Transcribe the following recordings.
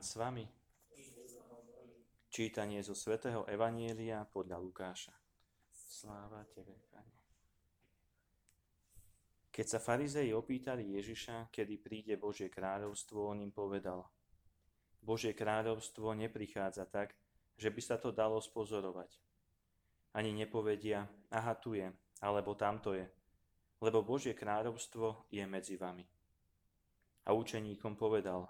Pán s vami. Čítanie zo svätého Evanielia podľa Lukáša. Sláva Tebe, Pane. Keď sa farizei opýtali Ježiša, kedy príde Božie kráľovstvo, on im povedal, Božie kráľovstvo neprichádza tak, že by sa to dalo spozorovať. Ani nepovedia, aha tu je, alebo tamto je, lebo Božie kráľovstvo je medzi vami. A učeníkom povedal,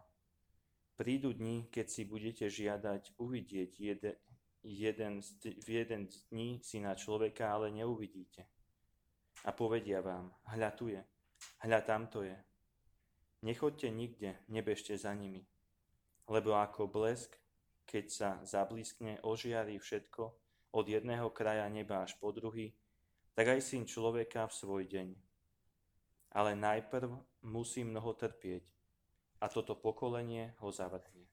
prídu dni, keď si budete žiadať uvidieť jeden, jeden, v jeden z dní syna človeka, ale neuvidíte. A povedia vám, hľa tu je, hľa tamto je. Nechoďte nikde, nebežte za nimi. Lebo ako blesk, keď sa zablískne, ožiarí všetko od jedného kraja neba až po druhý, tak aj syn človeka v svoj deň. Ale najprv musí mnoho trpieť a toto pokolenie ho zavrhne.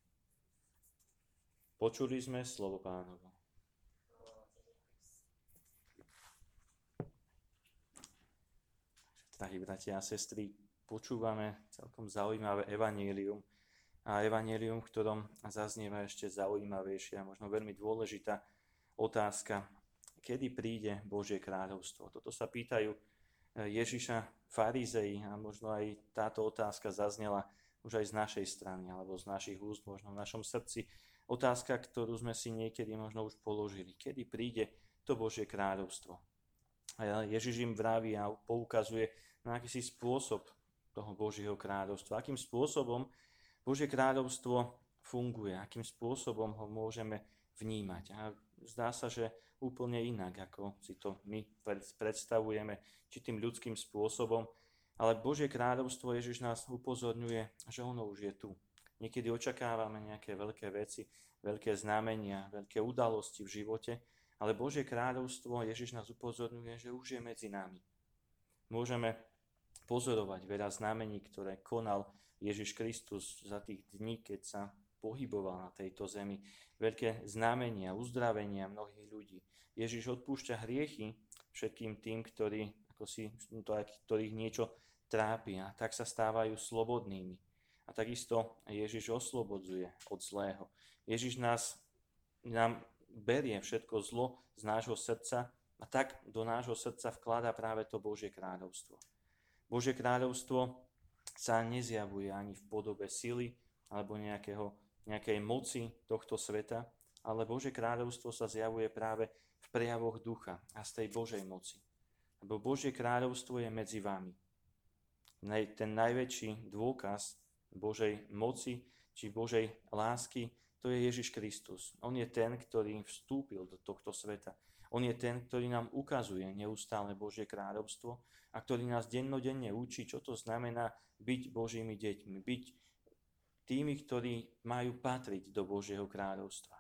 Počuli sme slovo pánovo. Drahí bratia a sestry, počúvame celkom zaujímavé evanílium, a evanelium, v ktorom zaznieva ešte zaujímavejšia možno veľmi dôležitá otázka, kedy príde Božie kráľovstvo. Toto sa pýtajú e, Ježiša farizei a možno aj táto otázka zaznela už aj z našej strany alebo z našich úst, možno v našom srdci. Otázka, ktorú sme si niekedy možno už položili. Kedy príde to Božie kráľovstvo? A Ježiš im vraví a poukazuje na akýsi spôsob toho Božieho kráľovstva. Akým spôsobom Božie kráľovstvo funguje, akým spôsobom ho môžeme vnímať. A zdá sa, že úplne inak, ako si to my predstavujeme, či tým ľudským spôsobom. Ale Božie kráľovstvo Ježiš nás upozorňuje, že ono už je tu. Niekedy očakávame nejaké veľké veci, veľké znamenia, veľké udalosti v živote, ale Božie kráľovstvo Ježiš nás upozorňuje, že už je medzi nami. Môžeme pozorovať veľa znamení, ktoré konal Ježiš Kristus za tých dní, keď sa pohyboval na tejto zemi. Veľké znamenia, uzdravenia mnohých ľudí. Ježiš odpúšťa hriechy všetkým tým, ktorí, si, to, ktorých niečo trápi a tak sa stávajú slobodnými. A takisto Ježiš oslobodzuje od zlého. Ježiš nás, nám berie všetko zlo z nášho srdca a tak do nášho srdca vklada práve to Božie kráľovstvo. Božie kráľovstvo sa nezjavuje ani v podobe sily alebo nejakého, nejakej moci tohto sveta, ale Bože kráľovstvo sa zjavuje práve v prejavoch ducha a z tej Božej moci. Lebo Božie kráľovstvo je medzi vami. Ten najväčší dôkaz Božej moci či Božej lásky, to je Ježiš Kristus. On je ten, ktorý vstúpil do tohto sveta. On je ten, ktorý nám ukazuje neustále Božie kráľovstvo a ktorý nás dennodenne učí, čo to znamená byť Božími deťmi, byť tými, ktorí majú patriť do Božieho kráľovstva.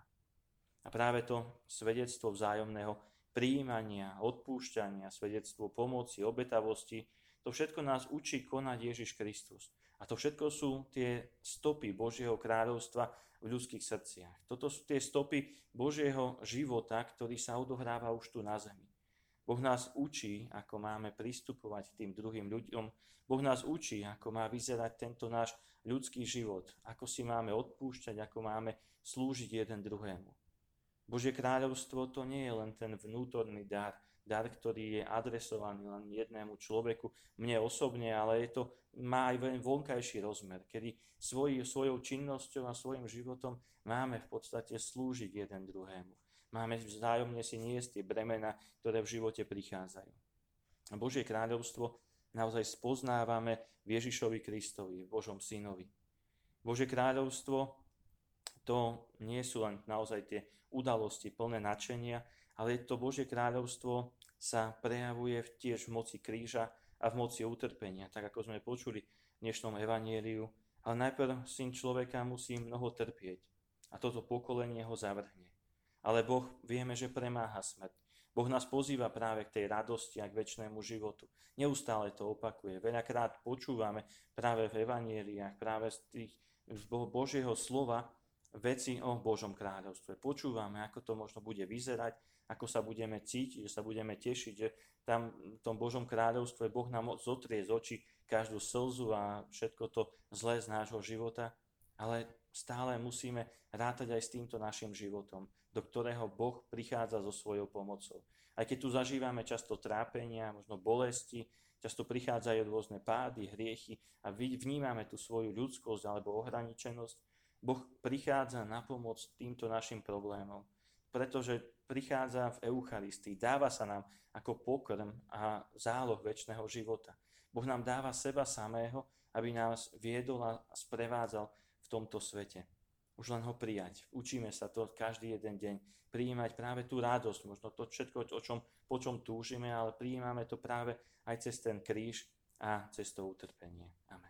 A práve to svedectvo vzájomného príjmania, odpúšťania, svedectvo pomoci, obetavosti, to všetko nás učí konať Ježiš Kristus. A to všetko sú tie stopy Božieho kráľovstva v ľudských srdciach. Toto sú tie stopy Božieho života, ktorý sa odohráva už tu na zemi. Boh nás učí, ako máme pristupovať k tým druhým ľuďom. Boh nás učí, ako má vyzerať tento náš ľudský život, ako si máme odpúšťať, ako máme slúžiť jeden druhému. Božie kráľovstvo to nie je len ten vnútorný dar, dar, ktorý je adresovaný len jednému človeku, mne osobne, ale je to, má aj vonkajší rozmer, kedy svoj, svojou činnosťou a svojim životom máme v podstate slúžiť jeden druhému. Máme vzájomne si niesť tie bremena, ktoré v živote prichádzajú. A Božie kráľovstvo naozaj spoznávame v Ježišovi Kristovi, v Božom synovi. Božie kráľovstvo to nie sú len naozaj tie udalosti plné nadšenia, ale to Božie kráľovstvo sa prejavuje tiež v moci kríža a v moci utrpenia, tak ako sme počuli v dnešnom evanieliu. Ale najprv syn človeka musí mnoho trpieť a toto pokolenie ho zavrhne. Ale Boh vieme, že premáha smrť. Boh nás pozýva práve k tej radosti a k väčšnému životu. Neustále to opakuje. Veľakrát počúvame práve v evanieliách, práve z tých z Božieho slova veci o Božom kráľovstve. Počúvame, ako to možno bude vyzerať, ako sa budeme cítiť, že sa budeme tešiť, že tam v tom Božom kráľovstve Boh nám zotrie z očí každú slzu a všetko to zlé z nášho života. Ale stále musíme rátať aj s týmto našim životom, do ktorého Boh prichádza so svojou pomocou. Aj keď tu zažívame často trápenia, možno bolesti, často prichádzajú rôzne pády, hriechy a vnímame tú svoju ľudskosť alebo ohraničenosť, Boh prichádza na pomoc týmto našim problémom, pretože prichádza v Eucharistii, dáva sa nám ako pokrm a záloh väčšného života. Boh nám dáva seba samého, aby nás viedol a sprevádzal v tomto svete. Už len ho prijať. Učíme sa to každý jeden deň. Prijímať práve tú radosť, možno to všetko, o čom, po čom túžime, ale prijímame to práve aj cez ten kríž a cez to utrpenie. Amen.